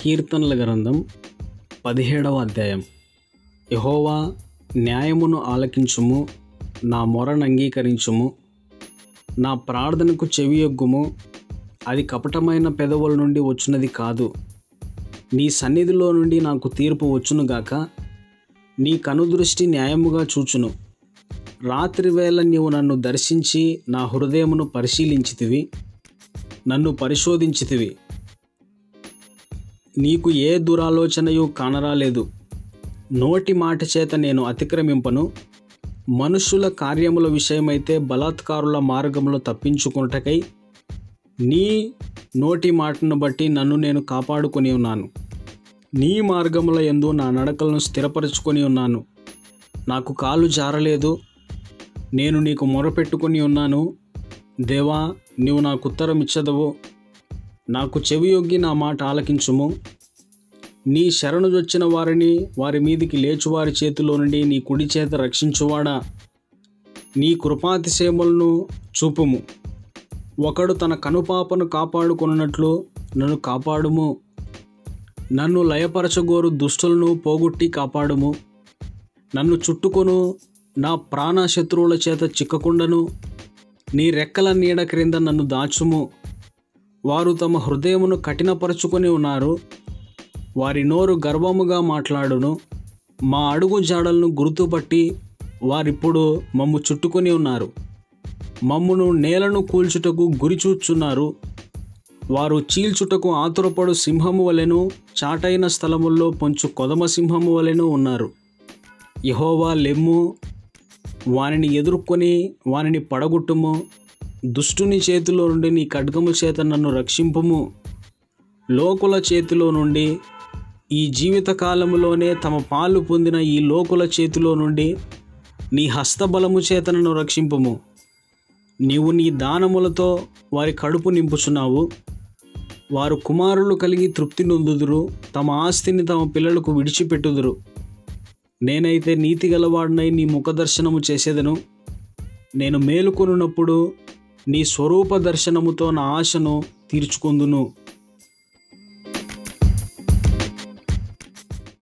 కీర్తనల గ్రంథం పదిహేడవ అధ్యాయం. యహోవా న్యాయమును ఆలకించుము నా మొరను అంగీకరించుము నా ప్రార్థనకు చెవియొగ్గుము అది కపటమైన పెదవుల నుండి వచ్చినది కాదు. నీ సన్నిధిలో నుండి నాకు తీర్పు వచ్చునుగాక నీ కనుదృష్టి న్యాయముగా చూచును. రాత్రివేళ నీవు నన్ను దర్శించి నా హృదయమును పరిశీలించితివి నన్ను పరిశోధించితివి. నీకు ఏ దురాలోచనయు కానరాలేదు. నోటి మాట చేత నేను అతిక్రమింపను. మనుషుల కార్యముల విషయమైతే బలాత్కారుల మార్గంలో తప్పించుకున్నటకై నీ నోటి మాటను బట్టి నన్ను నేను కాపాడుకొని ఉన్నాను. నీ మార్గముల ఎందు నా నడకలను స్థిరపరచుకొని ఉన్నాను. నాకు కాలు జారలేదు. నేను నీకు మొరపెట్టుకొని ఉన్నాను. దేవా నీవు నాకు ఉత్తరం ఇచ్చదవు నాకు చెవియొగ్గి నా మాట ఆలకించుము. నీ శరణుజొచ్చిన వారిని వారి మీదికి లేచువారి చేతిలో నుండి నీ కుడి చేత రక్షించువాడా? నీ కృపాతిశయములను చూపుము. ఒకడు తన కనుపాపను కాపాడుకున్నట్లు నన్ను కాపాడుము. నన్ను లయపరచగోరు దుష్టులను పోగొట్టి కాపాడుము. నన్ను చుట్టుకొను నా ప్రాణ శత్రువుల చేత చిక్కకుండను. నీ రెక్కల నీడ క్రింద నన్ను దాచుము. వారు తమ హృదయమును కఠినపరుచుకొని ఉన్నారు. వారి నోరు గర్వముగా మాట్లాడును. మా అడుగు జాడలను గుర్తుపట్టి వారిప్పుడు మమ్ము చుట్టుకొని ఉన్నారు. మమ్మును నేలను కూల్చుటకు గురి చూచున్నారు. వారు చీల్చుటకు ఆతురపడు సింహము వలెను చాటైన స్థలముల్లో పొంచు కొదమ సింహము వలెను ఉన్నారు. యహోవా లెమ్ము వానిని ఎదుర్కొని వానిని పడగొట్టుము. దుష్టుని చేతిలో నుండి నీ ఖడ్గము చేత నన్ను రక్షింపుము. లోకుల చేతిలో నుండి ఈ జీవితకాలములోనే తమ పాలు పొందిన ఈ లోకుల చేతిలో నుండి నీ హస్తబలము చేత నన్ను రక్షింపుము. నీవు నీ దానములతో వారి కడుపు నింపుచున్నావు. వారు కుమారులు కలిగి తృప్తి నొందుదురు. తమ ఆస్తిని తమ పిల్లలకు విడిచిపెట్టుదురు. నేనైతే నీతి గలవాడినై నీ ముఖదర్శనము చేసేదను. నేను మేలుకొనున్నప్పుడు నీ స్వరూప దర్శనముతో నా ఆశను తీర్చుకొందును.